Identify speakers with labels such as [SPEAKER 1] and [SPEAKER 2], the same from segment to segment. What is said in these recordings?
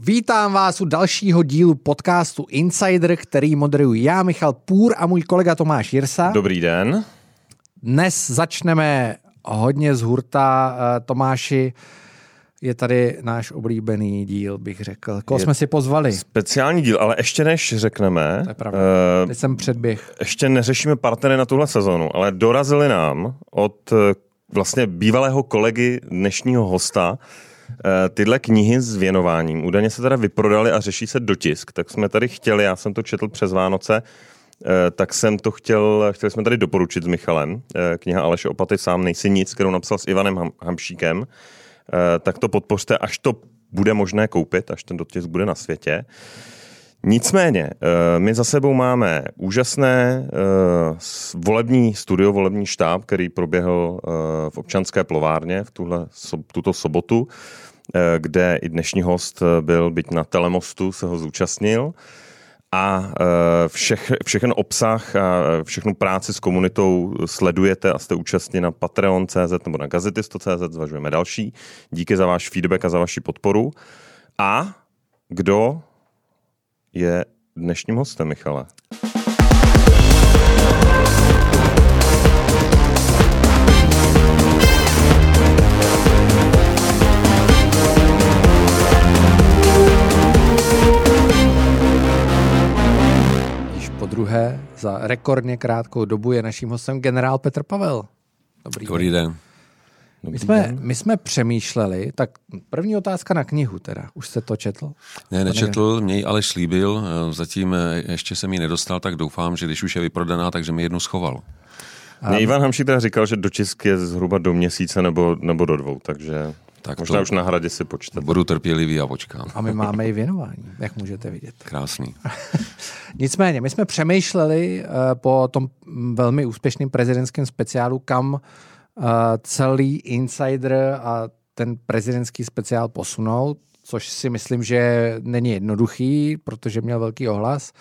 [SPEAKER 1] Vítám vás u dalšího dílu podcastu Insider, který moderuji já, Michal Půr a můj kolega Tomáš Jirsa.
[SPEAKER 2] Dobrý den.
[SPEAKER 1] Dnes začneme hodně z hurta. Eh, Tomáši, je tady náš oblíbený díl, bych řekl. Koho
[SPEAKER 2] Je
[SPEAKER 1] jsme si pozvali?
[SPEAKER 2] Speciální díl, ale ještě než řekneme,
[SPEAKER 1] To je pravda.
[SPEAKER 2] eh,
[SPEAKER 1] Teď jsem předběh.
[SPEAKER 2] ještě neřešíme partnery na tuhle sezonu, ale dorazili nám od eh, vlastně bývalého kolegy dnešního hosta tyhle knihy s věnováním. Údajně se teda vyprodali a řeší se dotisk, tak jsme tady chtěli, já jsem to četl přes Vánoce, eh, tak jsem to chtěl, chtěli jsme tady doporučit s Michalem. Eh, Kniha Aleše Opaty Sám nejsi nic, kterou napsal s Ivanem Ham- Hamšíkem. Eh, Tak to podpořte, až to bude možné koupit, až ten dotisk bude na světě. Nicméně, eh, my za sebou máme úžasné eh, volební studio, volební štáb, který proběhl eh, v občanské plovárně v tuhle, tuto sobotu, kde i dnešní host byl, byť na telemostu, se ho zúčastnil. A všech, všechen obsah a všechnu práci s komunitou sledujete a jste účastní na patreon.cz nebo na gazetisto.cz, zvažujeme další. Díky za váš feedback a za vaši podporu. A kdo je dnešním hostem, Michale?
[SPEAKER 1] Již po druhé za rekordně krátkou dobu je naším hostem generál Petr Pavel. Dobrý,
[SPEAKER 3] Dobrý den.
[SPEAKER 1] My jsme, my jsme přemýšleli, tak první otázka na knihu teda. Už jste to četl?
[SPEAKER 3] Ne, nečetl, mě ji ale slíbil, eh, zatím eh, ještě jsem ji nedostal, tak doufám, že když už je vyprodaná, takže mi jednu schoval.
[SPEAKER 2] Mě Ivan Hamšík teda říkal, že dotisk je zhruba do měsíce nebo, nebo do dvou, takže
[SPEAKER 3] Tak
[SPEAKER 2] možná
[SPEAKER 3] to-
[SPEAKER 2] už na hradě si počtete.
[SPEAKER 3] Budu trpělivý a počkám.
[SPEAKER 1] A my máme i věnování, jak můžete vidět.
[SPEAKER 3] Krásný.
[SPEAKER 1] Nicméně, my jsme přemýšleli uh, po tom velmi úspěšném prezidentském speciálu, kam uh, celý Insider a ten prezidentský speciál posunout, což si myslím, že není jednoduchý, protože měl velký ohlas,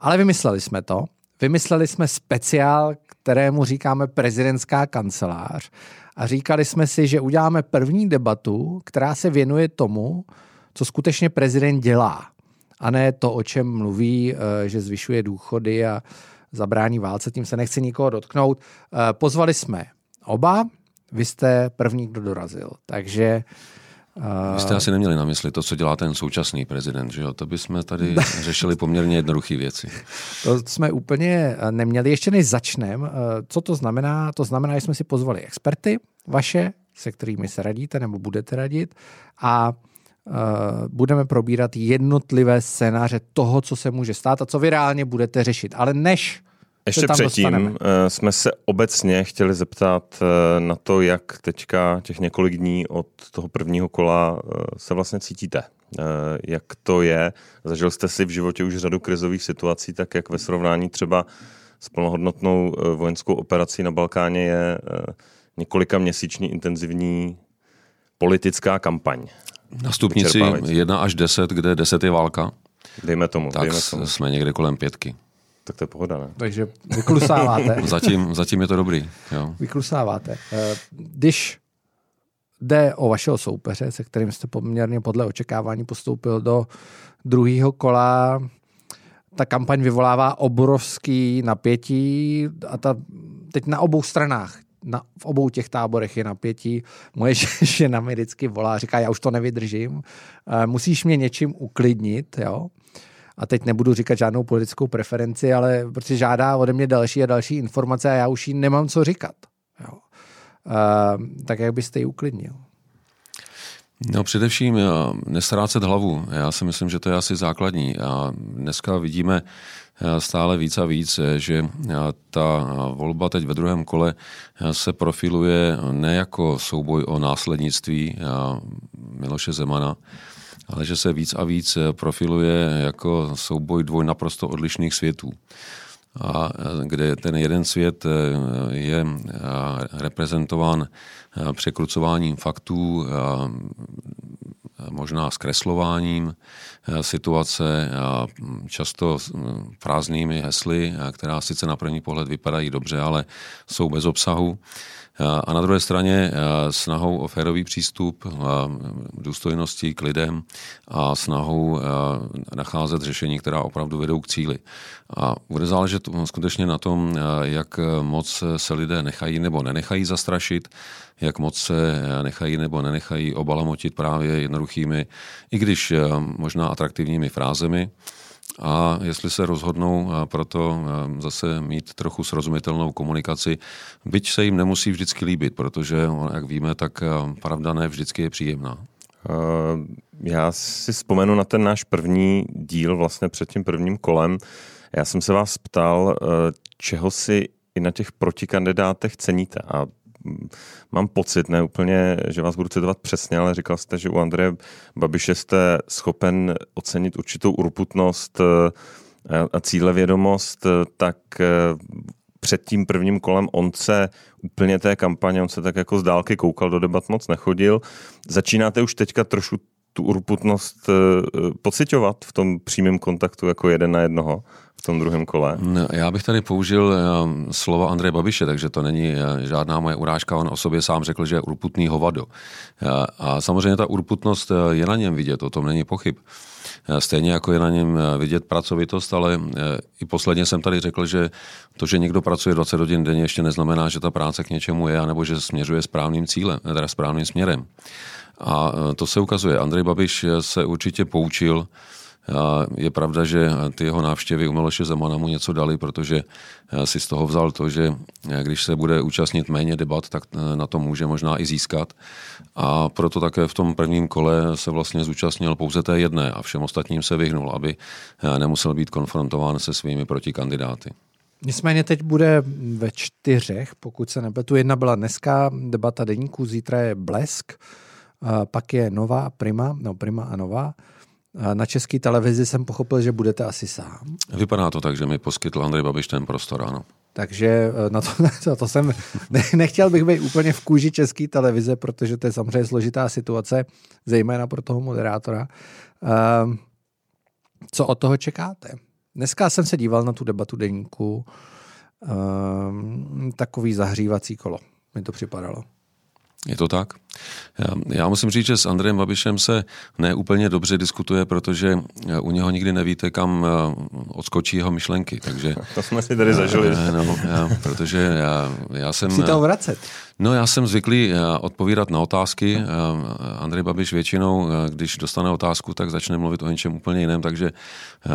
[SPEAKER 1] ale vymysleli jsme to. Vymysleli jsme speciál, kterému říkáme prezidentská kancelář a říkali jsme si, že uděláme první debatu, která se věnuje tomu, co skutečně prezident dělá a ne to, o čem mluví, eh, že zvyšuje důchody a zabrání válce, tím se nechci nikoho dotknout. Eh, Pozvali jsme oba, vy jste první, kdo dorazil, takže
[SPEAKER 3] Vy jste asi neměli na mysli to, co dělá ten současný prezident, že jo? To bychom tady řešili poměrně jednoduché věci.
[SPEAKER 1] to jsme úplně eh, neměli. Ještě než začneme, co to znamená? To znamená, že jsme si pozvali experty vaše, se kterými se radíte nebo budete radit a eh, budeme probírat jednotlivé scénáře toho, co se může stát a co vy reálně budete řešit. Ale než
[SPEAKER 2] Ještě předtím
[SPEAKER 1] dostaneme.
[SPEAKER 2] eh, jsme se obecně chtěli zeptat eh, na to, jak teďka těch několik dní od toho prvního kola eh, se vlastně cítíte. Eh, Jak to je? Zažil jste si v životě už řadu krizových situací, tak jak ve srovnání třeba s plnohodnotnou vojenskou operací na Balkáně je několika měsíční intenzivní politická kampaň.
[SPEAKER 3] Na stupnici
[SPEAKER 2] Vyčerpávající.
[SPEAKER 3] 1 až 10, kde 10 je válka,
[SPEAKER 2] Dejme tomu,
[SPEAKER 3] tak
[SPEAKER 2] dejme tomu.
[SPEAKER 3] jsme někde kolem pětky.
[SPEAKER 2] Tak to je pohoda, ne?
[SPEAKER 1] Takže vyklusáváte.
[SPEAKER 3] Zatím, zatím je to dobrý. Jo.
[SPEAKER 1] vyklusáváte. Eh, Když jde o vašeho soupeře, se kterým jste poměrně podle očekávání postoupil do druhého kola, ta kampaň vyvolává obrovský napětí a ta teď na obou stranách, na, v obou těch táborech je napětí. Moje žena mi vždycky volá, říká, já už to nevydržím, eh, musíš mě něčím uklidnit, jo. A teď nebudu říkat žádnou politickou preferenci, ale protože žádá ode mě další a další informace a já už jí nemám co říkat. Jo. Uh, tak jak byste ji uklidnil?
[SPEAKER 3] No především eh, nestrácet hlavu. Já si myslím, že to je asi základní. A dneska vidíme eh, stále víc a víc, eh, že ta volba teď ve druhém kole se profiluje ne jako souboj o následnictví Miloše Zemana, ale že se víc a víc eh, profiluje jako souboj dvoj naprosto odlišných světů. A eh, kde ten jeden svět eh, je reprezentován překrucováním faktů, možná zkreslováním situace mm, často mm, prázdnými hesly, která sice na první pohled vypadají dobře, ale jsou bez obsahu. A na druhé straně snahou o férový přístup, důstojnosti k lidem a snahou nacházet řešení, která opravdu vedou k cíli. A bude záležet skutečně na tom, jak moc se lidé nechají nebo nenechají zastrašit, jak moc se nechají nebo nenechají obalamotit právě jednoduchými, i když možná atraktivními frázemi a jestli se rozhodnou proto zase mít trochu srozumitelnou komunikaci, byť se jim nemusí vždycky líbit, protože, jak víme, tak pravda ne vždycky je příjemná.
[SPEAKER 2] Já si vzpomenu na ten náš první díl vlastně před tím prvním kolem. Já jsem se vás ptal, čeho si i na těch protikandidátech ceníte a mám pocit, ne úplně, že vás budu citovat přesně, ale říkal jste, že u Andreje Babiše jste schopen ocenit určitou urputnost eh, a cílevědomost, tak eh, před tím prvním kolem on se úplně té kampaně, on se tak jako z dálky koukal do debat, moc nechodil. Začínáte už teďka trošku tu urputnost eh, pocitovat v tom přímém kontaktu jako jeden na jednoho? V tom druhém kole?
[SPEAKER 3] No, já bych tady použil eh, slova Andreje Babiše, takže to není eh, žádná moje urážka. On o sobě sám řekl, že je urputný hovado. Eh, a samozřejmě ta urputnost je na něm vidět, o tom není pochyb. Stejně jako je na něm vidět pracovitost, ale i posledně jsem tady řekl, že to, že někdo pracuje 20 hodin denně, ještě neznamená, že ta práce k něčemu je, nebo že směřuje správným cílem, teda správným směrem. A to se ukazuje. Andrej Babiš se určitě poučil a je pravda, že ty jeho návštěvy u Miloše Zemana mu něco dali, protože si z toho vzal to, že když se bude účastnit méně debat, tak na to může možná i získat. A proto také v tom prvním kole se vlastně zúčastnil pouze té jedné a všem ostatním se vyhnul, aby nemusel být konfrontován se svými protikandidáty.
[SPEAKER 1] Nicméně teď bude ve čtyřech, pokud se nepletu. Jedna byla dneska debata deníků, zítra je Blesk, pak je Nová Prima, no Prima a Nová. Na české televizi jsem pochopil, že budete asi sám.
[SPEAKER 3] Vypadá to tak, že mi poskytl Andrej Babiš ten prostor, ano.
[SPEAKER 1] Takže eh, na to, to, to jsem, ne, nechtěl bych být úplně v kůži české televize, protože to je samozřejmě složitá situace, zejména pro toho moderátora. Um, co od toho čekáte? Dneska jsem se díval na tu debatu deníku, um, takový zahřívací kolo, mi to připadalo.
[SPEAKER 3] Je to tak? Já, já musím říct, že s Andrejem Babišem se neúplně dobře diskutuje, protože u něho nikdy nevíte, kam eh, odskočí jeho myšlenky. Takže,
[SPEAKER 2] to jsme si tady zažili.
[SPEAKER 3] Eh, no, já, protože já, já jsem...
[SPEAKER 1] Si to vracet.
[SPEAKER 3] No já jsem zvyklý eh, odpovídat na otázky. Andrej Babiš většinou, když dostane otázku, tak začne mluvit o něčem úplně jiném, takže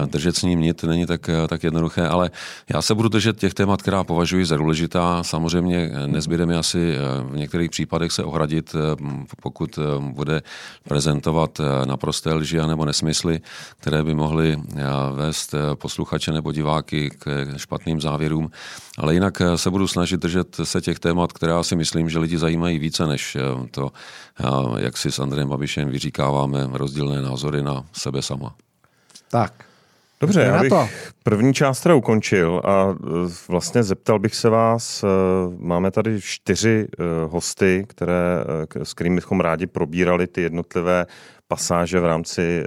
[SPEAKER 3] držet s ním nit není tak, tak jednoduché, ale já se budu držet těch témat, která považuji za důležitá. Samozřejmě nezbyde mi asi v některých případech se ohradit pokud eh, bude prezentovat eh, naprosté lži nebo nesmysly, které by mohly eh, vést posluchače nebo diváky k špatným závěrům. Ale jinak se budu snažit držet se těch témat, která si myslím, že lidi zajímají více než to, jak si s Andrejem Babišem vyříkáváme rozdílné názory na sebe sama.
[SPEAKER 1] Tak,
[SPEAKER 2] Dobře, já bych první část teda ukončil a e, vlastně zeptal bych se vás, e, máme tady čtyři e, hosty, které, s kterými bychom rádi probírali ty jednotlivé pasáže v rámci,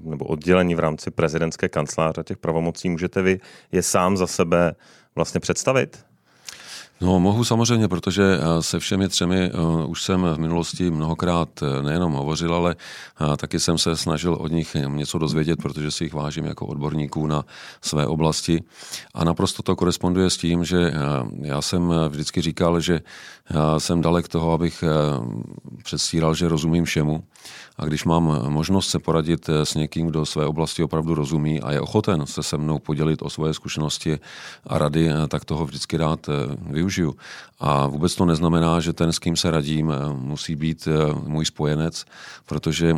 [SPEAKER 2] nebo oddělení v rámci prezidentské kanceláře těch pravomocí. Můžete vy je sám za sebe vlastně představit?
[SPEAKER 3] No, mohu samozřejmě, protože eh, se všemi třemi uh, už jsem v minulosti mnohokrát eh, nejenom hovořil, ale taky jsem se snažil od nich něco dozvědět, protože si jich vážím jako odborníků na své oblasti. A naprosto to koresponduje s tím, že já jsem vždycky říkal, že jsem dalek toho, abych předstíral, že rozumím všemu. A když mám možnost se poradit s někým, kdo své oblasti opravdu rozumí a je ochoten se se mnou podělit o svoje zkušenosti a rady, tak toho vždycky rád využiju. A vůbec to neznamená, že ten, s kým se radím, musí být můj spojenec, protože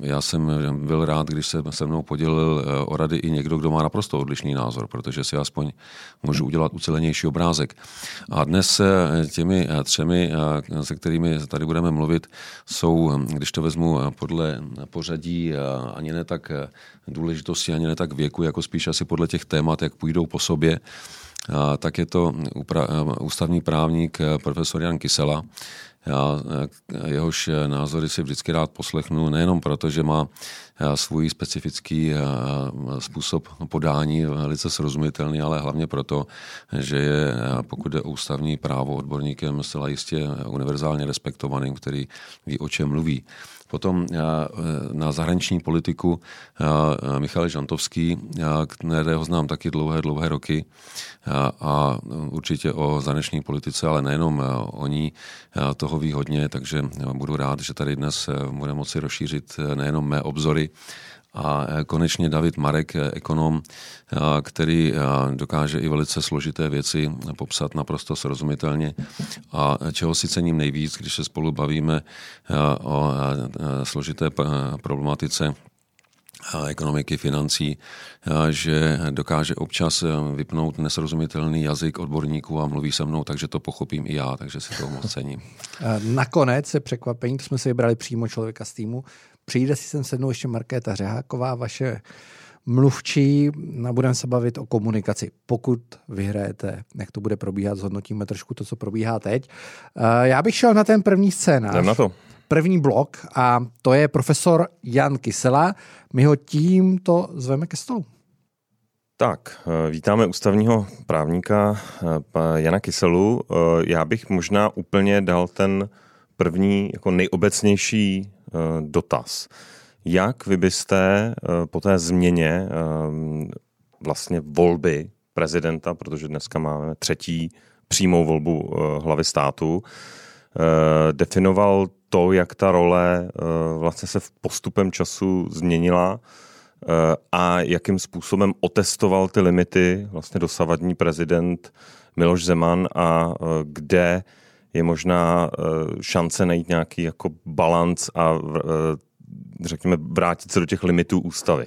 [SPEAKER 3] já jsem byl rád, když se se mnou podělil o rady i někdo, kdo má naprosto odlišný názor, protože si aspoň můžu udělat ucelenější obrázek. A dnes těmi třemi, se kterými tady budeme mluvit, jsou, když to vezmu podle pořadí, ani ne tak důležitosti, ani ne tak věku, jako spíš asi podle těch témat, jak půjdou po sobě, tak je to ústavní právník profesor Jan Kysela, Já jehož názory si vždycky rád poslechnu, nejenom proto, že má svůj specifický způsob podání velice srozumitelný, ale hlavně proto, že je, pokud je ústavní právo, odborníkem zcela jistě univerzálně respektovaným, který ví, o čem mluví. Potom eh, na zahraniční politiku eh, Michal Žantovský, kterého znám taky dlouhé, dlouhé roky a určitě o zahraniční politice, ale nejenom eh, o ní, toho ví hodně, takže budu rád, že tady dnes bude moci rozšířit nejenom mé obzory, a e, konečně David Marek, e, ekonom, e, který dokáže i velice složité věci popsat naprosto srozumitelně. A čeho si cením nejvíc, když se spolu bavíme o složité problematice ekonomiky, financí, že dokáže občas vypnout nesrozumitelný jazyk odborníků a mluví se mnou, takže to pochopím i já, takže si toho moc cením.
[SPEAKER 1] Nakonec se překvapení, to jsme si vybrali přímo člověka z týmu, Přijde si sem sednou ještě Markéta Řeháková, vaše mluvčí a budeme se bavit o komunikaci. Pokud vyhrajete, jak to bude probíhat, zhodnotíme trošku to, co probíhá teď. Eh, já bych šel na ten první scénář.
[SPEAKER 2] Jdem na to.
[SPEAKER 1] První blok a to je profesor Jan Kysela. My ho tímto zveme ke stolu.
[SPEAKER 2] Tak, eh, vítáme ústavního právníka eh, Jana Kyselu. Já bych možná úplně dal ten první jako nejobecnější dotaz. Jak vy byste eh, po té změně eh, vlastně volby prezidenta, protože dneska máme třetí přímou volbu hlavy státu, definoval to, jak ta role vlastně se v postupem času změnila a jakým způsobem otestoval ty limity vlastně dosavadní prezident Miloš Zeman a kde je možná eh, šance najít nějaký jako balanc a eh, řekněme vrátit se do těch limitů ústavy.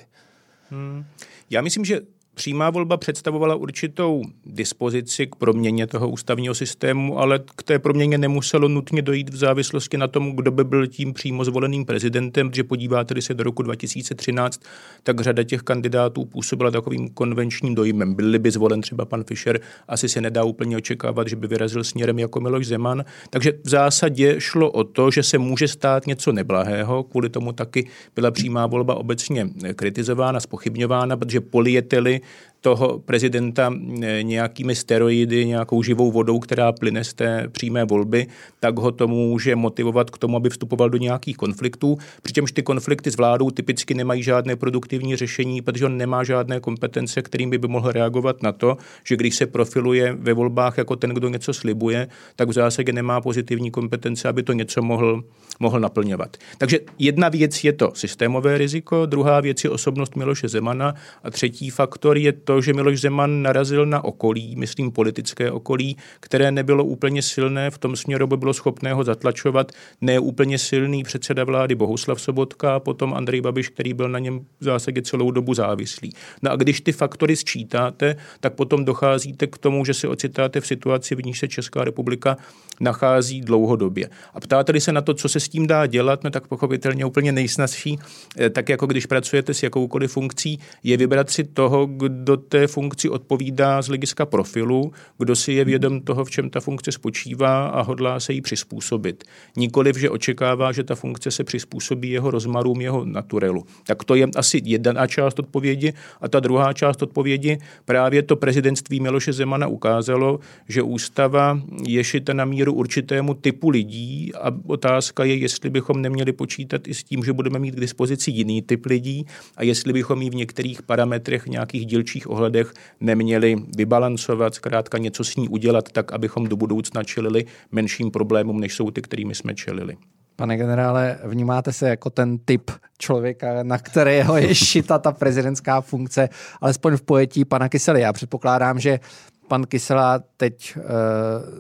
[SPEAKER 4] Hmm. Já myslím, že Přímá volba představovala určitou dispozici k proměně toho ústavního systému, ale k té proměně nemuselo nutně dojít v závislosti na tom, kdo by byl tím přímo zvoleným prezidentem, protože podíváte se do roku 2013, tak řada těch kandidátů působila takovým konvenčním dojmem. Byl by zvolen třeba pan Fischer, asi se nedá úplně očekávat, že by vyrazil směrem jako Miloš Zeman. Takže v zásadě šlo o to, že se může stát něco neblahého, kvůli tomu taky byla přímá volba obecně kritizována, spochybňována, protože polieteli toho prezidenta eh, nějakými steroidy, nějakou živou vodou, která plyne z té přímé volby, tak ho to může motivovat k tomu, aby vstupoval do nějakých konfliktů. Přičemž ty konflikty s vládou typicky nemají žádné produktivní řešení, protože on nemá žádné kompetence, kterými by mohl reagovat na to, že když se profiluje ve volbách jako ten, kdo něco slibuje, tak v zásadě nemá pozitivní kompetence, aby to něco mohl, mohl naplňovat. Takže jedna věc je to systémové riziko, druhá věc je osobnost Miloše Zemana a třetí faktor je to, že Miloš Zeman narazil na okolí, myslím politické okolí, které nebylo úplně silné, v tom směru by bylo schopné ho zatlačovat neúplně silný předseda vlády Bohuslav Sobotka a potom Andrej Babiš, který byl na něm v zásadě celou dobu závislý. No a když ty faktory sčítáte, tak potom docházíte k tomu, že se ocitáte v situaci, v níž se Česká republika nachází dlouhodobě. A ptáte se na to, co se s tím dá dělat, no tak pochopitelně úplně nejsnazší, eh, tak jako když pracujete s jakoukoliv funkcí, je vybrat si toho, kdo té funkci odpovídá z hlediska profilu, kdo si je vědom toho, v čem ta funkce spočívá a hodlá se jí přizpůsobit. Nikoliv, že očekává, že ta funkce se přizpůsobí jeho rozmarům, jeho naturelu. Tak to je asi jedna část odpovědi. A ta druhá část odpovědi, právě to prezidentství Miloše Zemana ukázalo, že ústava je šita na míru určitému typu lidí a otázka je, jestli bychom neměli počítat i s tím, že budeme mít k dispozici jiný typ lidí a jestli bychom jí v některých parametrech, nějakých dílčích ohledech neměli vybalancovat, zkrátka něco s ní udělat tak, abychom do budoucna čelili menším problémům, než jsou ty, kterými jsme čelili.
[SPEAKER 1] Pane generále, vnímáte se jako ten typ člověka, na kterého je šita ta prezidentská funkce, alespoň v pojetí pana Kysely. Já předpokládám, že pan Kysela teď uh,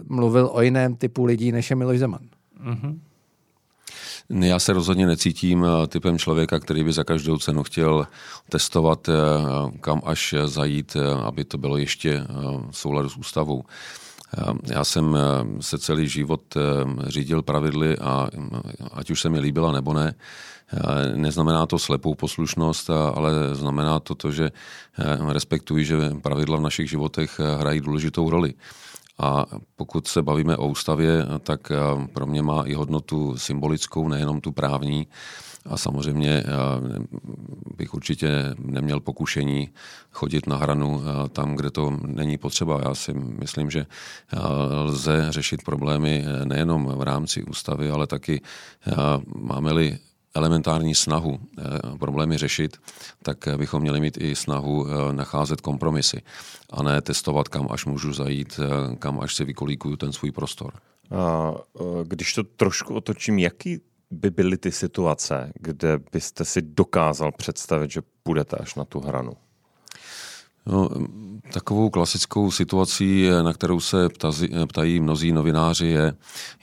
[SPEAKER 1] mluvil o jiném typu lidí, než je Miloš Zeman. Mm-hmm.
[SPEAKER 3] Já se rozhodně necítím eh, typem člověka, který by za každou cenu chtěl testovat, eh, kam až zajít, eh, aby to bylo ještě v souladu s ústavou. Já jsem se celý život řídil pravidly a ať už se mi líbila nebo ne, neznamená to slepou poslušnost, ale znamená to to, že respektuji, že pravidla v našich životech hrají důležitou roli. A pokud se bavíme o ústavě, tak pro mě má i hodnotu symbolickou, nejenom tu právní. A samozřejmě bych určitě neměl pokušení chodit na hranu tam, kde to není potřeba. Já si myslím, že lze řešit problémy nejenom v rámci ústavy, ale taky máme-li elementární snahu problémy řešit, tak bychom měli mít i snahu nacházet kompromisy a ne testovat, kam až můžu zajít, kam až si vykolíkuju ten svůj prostor. A
[SPEAKER 2] když to trošku otočím, jaký by byly ty situace, kde byste si dokázal představit, že půjdete až na tu hranu?
[SPEAKER 3] No, takovou klasickou situací, na kterou se ptazi, ptají mnozí novináři, je,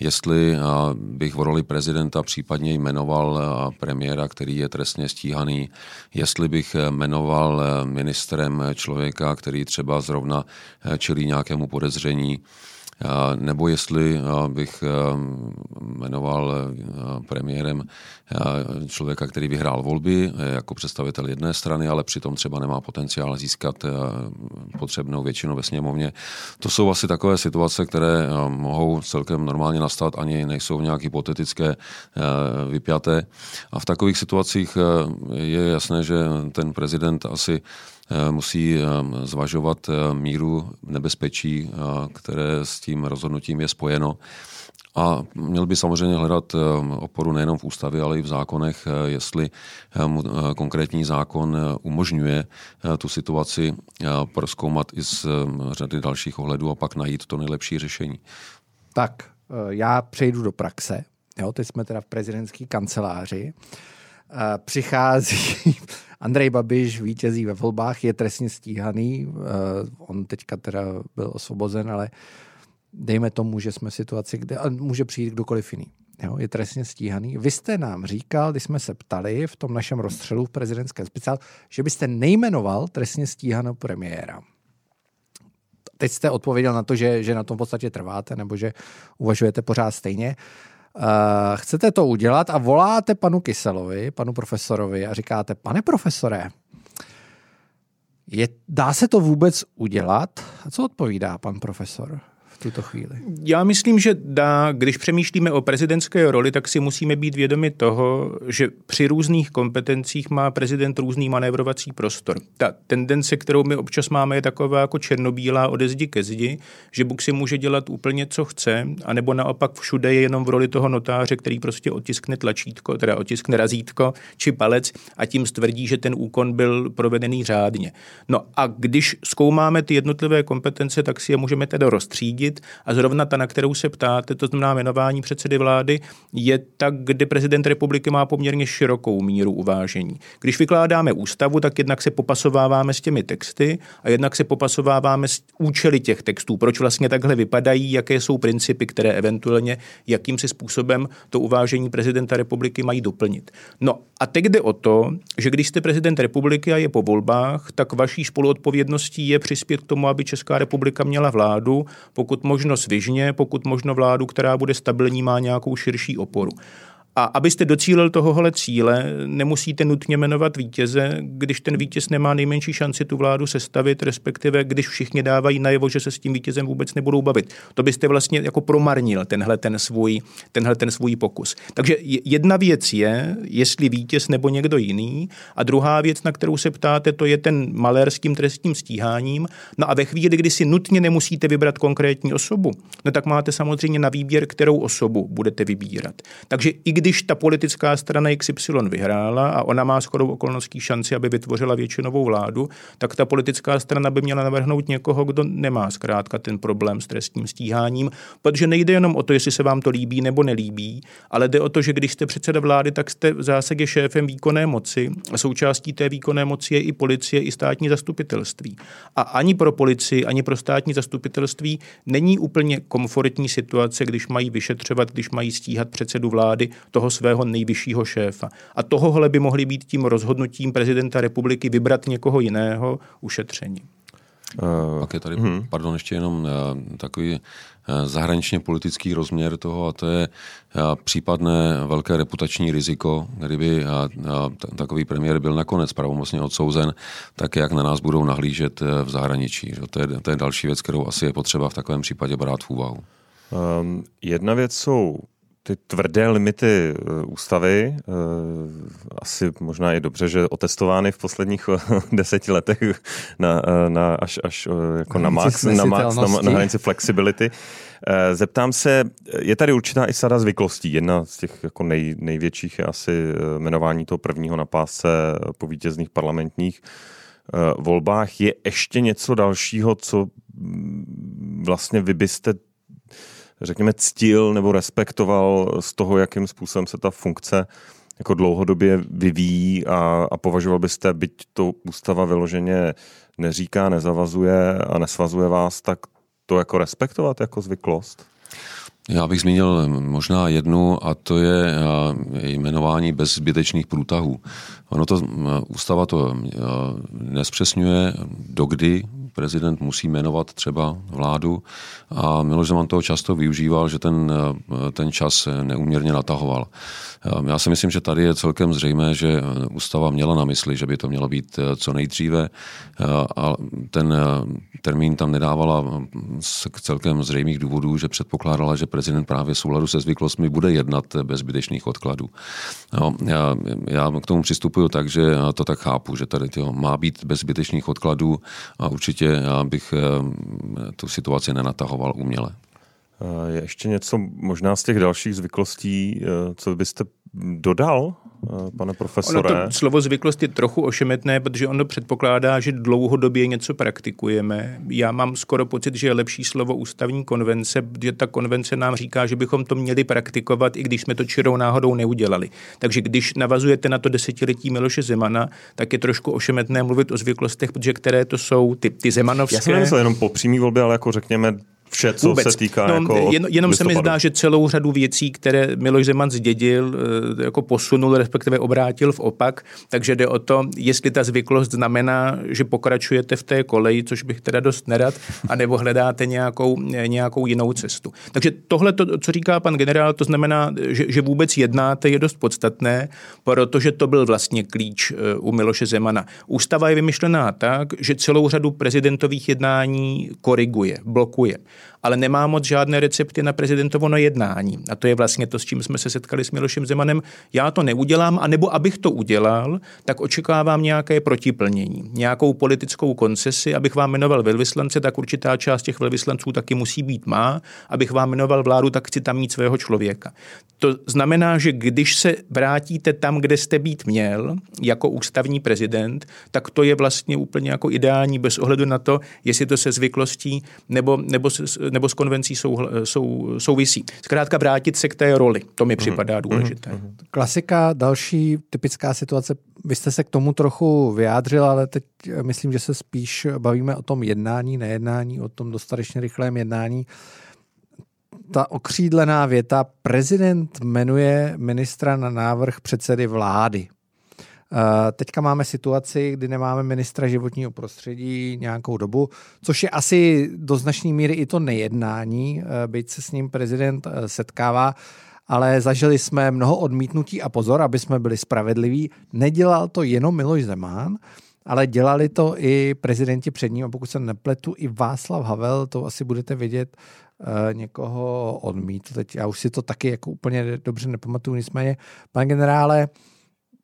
[SPEAKER 3] jestli bych v roli prezidenta případně jmenoval premiéra, který je trestně stíhaný, jestli bych jmenoval ministrem člověka, který třeba zrovna čelí nějakému podezření, nebo jestli bych jmenoval premiérem člověka, který vyhrál volby jako představitel jedné strany, ale přitom třeba nemá potenciál získat potřebnou většinu ve sněmovně. To jsou asi takové situace, které mohou celkem normálně nastat, ani nejsou nějak hypotetické, vypjaté. A v takových situacích je jasné, že ten prezident asi musí eh, zvažovat eh, míru nebezpečí, které s tím rozhodnutím je spojeno. A měl by samozřejmě hledat oporu nejenom v ústavě, ale i v zákonech, jestli konkrétní zákon umožňuje tu situaci proskoumat i z řady dalších ohledů a pak najít to nejlepší řešení.
[SPEAKER 1] Tak, já přejdu do praxe. Jo, teď jsme teda v prezidentské kanceláři. Přichází Andrej Babiš vítězí ve volbách, je trestně stíhaný, uh, on teďka teda byl osvobozen, ale dejme tomu, že jsme v situaci, kde může přijít kdokoliv jiný. Jo, je trestně stíhaný. Vy jste nám říkal, když jsme se ptali v tom našem rozstřelu v prezidentském speciálu, že byste nejmenoval trestně stíhaného premiéra. Teď jste odpověděl na to, že, že na tom v podstatě trváte, nebo že uvažujete pořád stejně. Uh, chcete to udělat a voláte panu Kyselovi, panu profesorovi a říkáte, pane profesore, je, dá se to vůbec udělat? A co odpovídá pan profesor? Tuto chvíli?
[SPEAKER 4] Já myslím, že dá, když přemýšlíme o prezidentské roli, tak si musíme být vědomi toho, že při různých kompetencích má prezident různý manévrovací prostor. Ta tendence, kterou my občas máme, je taková jako černobílá ode zdi ke zdi, že Bůh si může dělat úplně, co chce, anebo naopak všude je jenom v roli toho notáře, který prostě otiskne tlačítko, teda otiskne razítko či palec a tím stvrdí, že ten úkon byl provedený řádně. No a když zkoumáme ty jednotlivé kompetence, tak si je můžeme teda rozstřídit zjistit. A zrovna ta, na kterou se ptáte, to znamená jmenování předsedy vlády, je ta, kde prezident republiky má poměrně širokou míru uvážení. Když vykládáme ústavu, tak jednak se popasováváme s těmi texty a jednak se popasováváme s účely těch textů. Proč vlastně takhle vypadají, jaké jsou principy, které eventuálně jakýmsi způsobem to uvážení prezidenta republiky mají doplnit. No a teď jde o to, že když jste prezident republiky a je po volbách, tak vaší spoluodpovědností je přispět k tomu, aby Česká republika měla vládu, pokud pokud možno svižně, pokud možno vládu, která bude stabilní, má nějakou širší oporu. A abyste docílil tohohle cíle, nemusíte nutně jmenovat vítěze, když ten vítěz nemá nejmenší šanci tu vládu sestavit, respektive když všichni dávají najevo, že se s tím vítězem vůbec nebudou bavit. To byste vlastně jako promarnil tenhle ten svůj, tenhle ten svůj pokus. Takže jedna věc je, jestli vítěz nebo někdo jiný, a druhá věc, na kterou se ptáte, to je ten malér s tím trestním stíháním. No a ve chvíli, kdy si nutně nemusíte vybrat konkrétní osobu, no tak máte samozřejmě na výběr, kterou osobu budete vybírat. Takže i když ta politická strana XY vyhrála a ona má shodou okolností šanci, aby vytvořila většinovou vládu, tak ta politická strana by měla navrhnout někoho, kdo nemá zkrátka ten problém s trestním stíháním, protože nejde jenom o to, jestli se vám to líbí nebo nelíbí, ale jde o to, že když jste předseda vlády, tak jste v zásadě šéfem výkonné moci a součástí té výkonné moci je i policie, i státní zastupitelství. A ani pro policii, ani pro státní zastupitelství není úplně komfortní situace, když mají vyšetřovat, když mají stíhat předsedu vlády toho svého nejvyššího šéfa. A tohohle by mohli být tím rozhodnutím prezidenta republiky vybrat někoho jiného ušetření.
[SPEAKER 3] Uh, Pak je tady, uh-huh. pardon, ještě jenom uh, takový uh, zahraničně politický rozměr toho a to je uh, případné velké reputační riziko, kdyby uh, uh, takový premiér byl nakonec pravomocně odsouzen, tak jak na nás budou nahlížet uh, v zahraničí. Že? To, je, to je další věc, kterou asi je potřeba v takovém případě brát v úvahu.
[SPEAKER 2] Um, jedna věc jsou ty tvrdé limity eh, ústavy, eh, asi možná je dobře, že otestovány v posledních deseti letech na, eh, na, až, až jako na max, na, max na, na hranici flexibility. Zeptám se, je tady určitá i sada zvyklostí. Jedna z těch jako nej, největších je asi jmenování toho prvního na pásce po vítězných parlamentních volbách. Je ještě něco dalšího, co mm, vlastně vy byste řekněme, ctil nebo respektoval z toho, jakým způsobem se ta funkce jako dlouhodobě vyvíjí a, a považoval byste, byť to ústava vyloženě neříká, nezavazuje a nesvazuje vás, tak to jako respektovat jako zvyklost?
[SPEAKER 3] Já bych zmínil možná jednu a to je jmenování bez zbytečných průtahů. Ono to, ústava to nespřesňuje, dokdy prezident musí jmenovat třeba vládu a Miloš Zeman toho často využíval, že ten, ten čas neuměrně natahoval. Já si myslím, že tady je celkem zřejmé, že ústava měla na mysli, že by to mělo být co nejdříve a ten termín tam nedávala z celkem zřejmých důvodů, že předpokládala, že prezident právě souladu se zvyklostmi bude jednat bez zbytečných odkladů. No, já, já k tomu přistupuju tak, že to tak chápu, že tady to má být bez zbytečných odkladů a určitě já bych eh, tu situaci nenatahoval uměle.
[SPEAKER 2] Je ještě něco možná z těch dalších zvyklostí, eh, co byste dodal, eh, pane profesore?
[SPEAKER 4] Ono to slovo zvyklost je trochu ošemetné, protože ono předpokládá, že dlouhodobě něco praktikujeme. Já mám skoro pocit, že je lepší slovo ústavní konvence, protože ta konvence nám říká, že bychom to měli praktikovat, i když jsme to čirou náhodou neudělali. Takže když navazujete na to desetiletí Miloše Zemana, tak je trošku ošemetné mluvit o zvyklostech, protože které to jsou ty, ty zemanovské. Já
[SPEAKER 2] jsem nemyslel jenom po přímý volbě, ale jako řekněme vše, co Vůbec. se týká no, jako
[SPEAKER 4] jen, Jenom listopadu. se mi zdá, že celou řadu věcí, které Miloš Zeman zdědil, eh, jako posunul, respektive obrátil v opak, takže jde o to, jestli ta zvyklost znamená, že pokračujete v té koleji, což bych teda dost nerad, anebo hledáte nějakou, nějakou jinou cestu. Takže tohle, to, co říká pan generál, to znamená, že, že vůbec jednáte, je dost podstatné, protože to byl vlastně klíč eh, u Miloše Zemana. Ústava je vymyšlená tak, že celou řadu prezidentových jednání koriguje, blokuje ale nemá moc žádné recepty na prezidentovo jednání. A to je vlastně to, s čím jsme se setkali s Milošem Zemanem. Já to neudělám, anebo abych to udělal, tak očekávám nějaké protiplnění, nějakou politickou koncesi, abych vám jmenoval velvyslance, tak určitá část těch velvyslanců taky musí být má, abych vám jmenoval vládu, tak chci tam mít svého člověka. To znamená, že když se vrátíte tam, kde jste být měl, jako ústavní prezident, tak to je vlastně úplně jako ideální bez ohledu na to, jestli to se zvyklostí nebo, nebo se, nebo s konvencí sou, sou, souvisí. Zkrátka vrátit se k té roli, to mi mhm. připadá důležité. Mm-hmm.
[SPEAKER 1] Klasika, další typická situace, vy jste se k tomu trochu vyjádřil, ale teď myslím, že se spíš bavíme o tom jednání, nejednání, o tom dostatečně rychlém jednání. Ta okřídlená věta, prezident jmenuje ministra na návrh předsedy vlády. Eh, teďka máme situaci, kdy nemáme ministra životního prostředí nějakou dobu, což je asi do značné míry i to nejednání, eh, byť se s ním prezident eh, setkává, ale zažili jsme mnoho odmítnutí a pozor, aby jsme byli spravedliví, nedělal to jenom Miloš Zeman, ale dělali to i prezidenti před ním a pokud se nepletu, i Václav Havel, to asi budete vědět, někoho odmítl. Teď já už si to taky jako úplně dobře nepamatuju, nicméně, pan generále,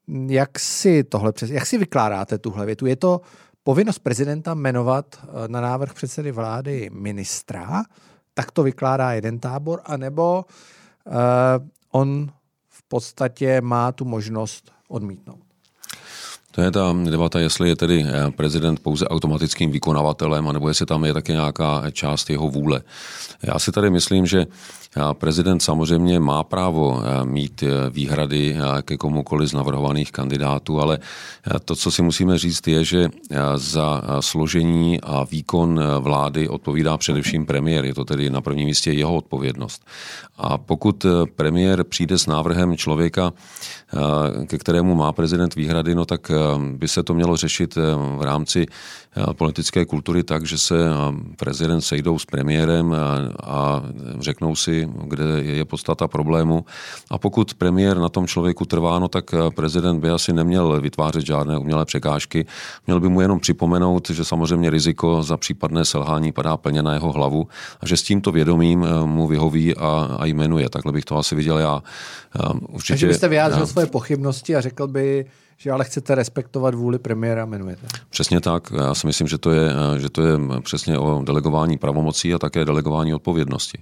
[SPEAKER 1] jak si tohle přes, jak si vykládáte tuhle větu? Je to povinnost prezidenta jmenovat eh, na návrh předsedy vlády ministra, tak to vykládá jeden tábor, anebo uh, on v podstatě má tu možnost odmítnout?
[SPEAKER 3] To je ta debata, jestli je tedy eh, prezident pouze automatickým vykonavatelem, anebo jestli tam je také nějaká část jeho vůle. Já si tady myslím, že Prezident samozřejmě má právo eh, mít eh, výhrady eh, ke komukoli z navrhovaných kandidátů, ale to, co si musíme říct, je, že za složení a výkon vlády odpovídá především premiér. Je to tedy na prvním místě jeho odpovědnost. A pokud premiér přijde s návrhem člověka, ke kterému má prezident výhrady, no tak by se to mělo řešit v rámci politické kultury tak, že se prezident sejdou s premiérem a řeknou si, kde je podstata problému. A pokud premiér na tom člověku trvá, no tak prezident by asi neměl vytvářet žádné umělé překážky. Měl by mu jenom připomenout, že samozřejmě riziko za případné selhání padá plně na jeho hlavu a že s tímto vědomím mu vyhoví a, a jmenuje. Takhle bych to asi viděl já.
[SPEAKER 1] Určitě, Takže byste vyjádřil já, svoje pochybnosti a řekl by, že ale chcete respektovat vůli premiéra, jmenujete.
[SPEAKER 3] Přesně tak. Já si myslím, že to je, že to je přesně o delegování pravomocí a také delegování odpovědnosti.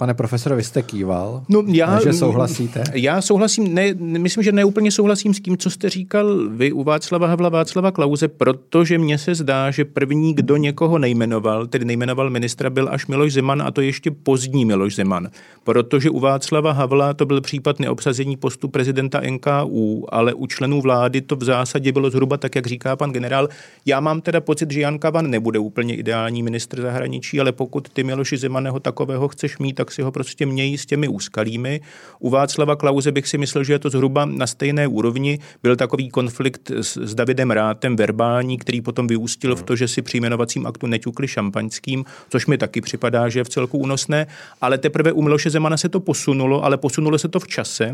[SPEAKER 1] Pane profesore, vy jste kýval, no, já, že souhlasíte?
[SPEAKER 4] Já souhlasím, ne, myslím, že neúplně souhlasím s tím, co jste říkal vy u Václava Havla, Václava Klauze, protože mně se zdá, že první, kdo někoho nejmenoval, tedy nejmenoval ministra, byl až Miloš Zeman a to ještě pozdní Miloš Zeman. Protože u Václava Havla to byl případ neobsazení postu prezidenta NKU, ale u členů vlády to v zásadě bylo zhruba tak, jak říká pan generál. Já mám teda pocit, že Jan Kavan nebude úplně ideální ministr zahraničí, ale pokud ty Miloši Zemaného takového chceš mít, tak tak si ho prostě mějí s těmi úskalími. U Václava Klauze bych si myslel, že je to zhruba na stejné úrovni. Byl takový konflikt s, s Davidem Rátem verbální, který potom vyústil v to, že si při jmenovacím aktu neťukli šampaňským, což mi taky připadá, že je v celku únosné, ale teprve u Miloše Zemana se to posunulo, ale posunulo se to v čase,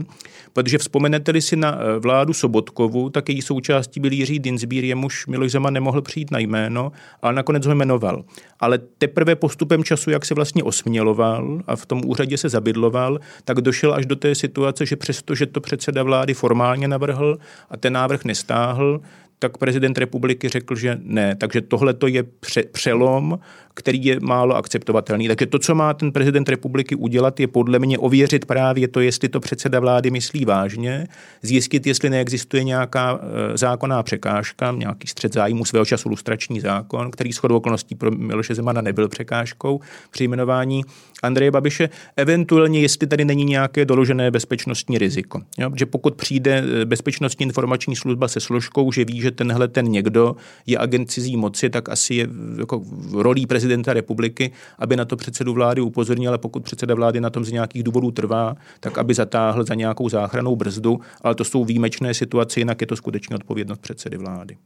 [SPEAKER 4] protože vzpomenete-li si na eh, vládu Sobotkovu, tak její součástí byl Jiří Dinsbír, jemuž Miloš Zeman nemohl přijít na jméno, ale nakonec ho jmenoval. Ale teprve postupem času, jak se vlastně osměloval a tom úřadě se zabydloval, tak došel až do té situace, že přesto, že to předseda vlády formálně navrhl a ten návrh nestáhl, tak prezident republiky řekl, že ne. Takže tohle to je pře- přelom který je málo akceptovatelný. Takže to, co má ten prezident republiky udělat, je podle mě ověřit právě to, jestli to předseda vlády myslí vážně, zjistit, jestli neexistuje nějaká e, zákonná překážka, nějaký střed zájmu svého času lustrační zákon, který shodou okolností pro Miloše Zemana nebyl překážkou při jmenování Andreje Babiše, eventuálně jestli tady není nějaké doložené bezpečnostní riziko. Jo? Že pokud přijde e, bezpečnostní informační služba se složkou, že ví, že tenhle ten někdo je agent cizí moci, tak asi je jako rolí prezidenta prezidenta republiky, aby na to předsedu vlády upozornil, ale pokud předseda vlády na tom z nějakých důvodů trvá, tak aby zatáhl za nějakou záchranou brzdu, ale to jsou výjimečné situace, jinak je to skutečně odpovědnost předsedy vlády.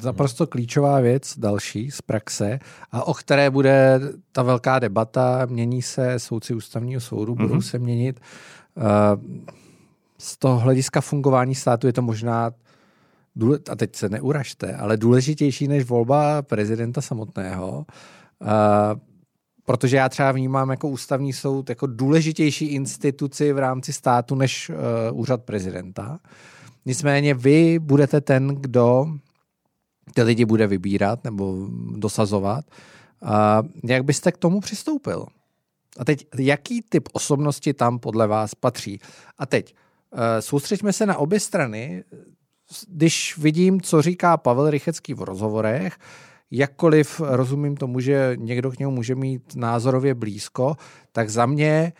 [SPEAKER 1] Zaprosto klíčová věc další z praxe, a o které bude ta velká debata, mění se soudci ústavního soudu, budou mm-hmm. se měnit. Eh, z toho hlediska fungování státu je to možná a teď se neuražte, ale důležitější než volba prezidenta samotného, Uh, protože já třeba vnímám jako ústavní soud jako důležitější instituci v rámci státu než uh, úřad prezidenta. Nicméně vy budete ten, kdo ty lidi bude vybírat nebo dosazovat. Uh, jak byste k tomu přistoupil? A teď, jaký typ osobnosti tam podle vás patří? A teď, uh, soustřeďme se na obě strany. Když vidím, co říká Pavel Rychecký v rozhovorech, jakkoliv rozumím tomu, že někdo k němu může mít názorově blízko, tak za mě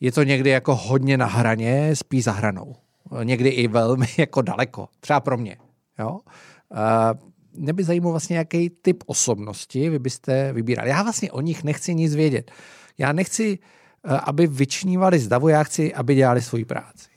[SPEAKER 1] je to někdy jako hodně na hraně, spíš za hranou. Někdy i velmi jako daleko. Třeba pro mě. Jo? mě by zajímal vlastně, jaký typ osobnosti vy byste vybírali. Já vlastně o nich nechci nic vědět. Já nechci, aby vyčnívali z davu, já chci, aby dělali svoji práci.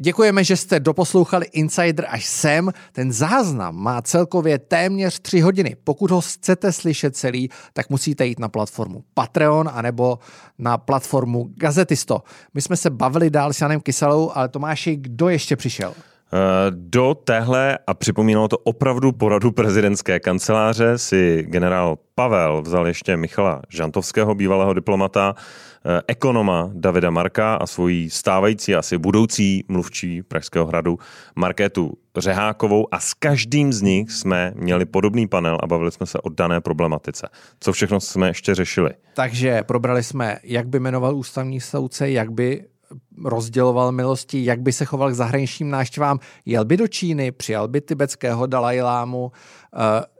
[SPEAKER 1] Děkujeme, že jste doposlouchali Insider až sem. Ten záznam má celkově téměř 3 hodiny. Pokud ho chcete slyšet celý, tak musíte jít na platformu Patreon anebo na platformu Gazetisto. My jsme se bavili dál s Janem Kyselou, ale Tomáši, kdo ještě přišel?
[SPEAKER 2] Eh, do téhle, a připomínalo to opravdu poradu prezidentské kanceláře, si generál Pavel vzal ještě Michala Žantovského, bývalého diplomata, eh, ekonoma Davida Marka a svoji stávající, asi budoucí mluvčí Pražského hradu Markétu Řehákovou a s každým z nich jsme měli podobný panel a bavili jsme se o dané problematice. Co všechno jsme ještě řešili?
[SPEAKER 1] Takže probrali jsme, jak by jmenoval ústavní soudce, jak by rozděloval milosti, jak by se choval k zahraničním návštěvám. Jel by do Číny, přijal by tibetského Dalajlámu, uh,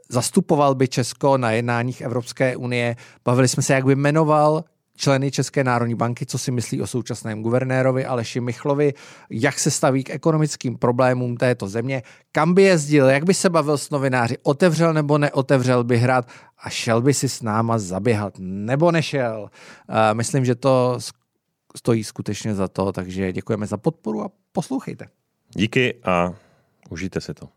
[SPEAKER 1] zastupoval by Česko na jednáních Evropské unie, bavili jsme se, jak by jmenoval členy České národní banky, co si myslí o současném guvernérovi Aleši Michlovi, jak se staví k ekonomickým problémům této země, kam by jezdil, jak by se bavil s novináři, otevřel nebo neotevřel by hrad a šel by si s náma zaběhat, nebo nešel. Uh, myslím, že to stojí skutečně za to, takže děkujeme za podporu a poslouchejte.
[SPEAKER 2] Díky a Užijte si to.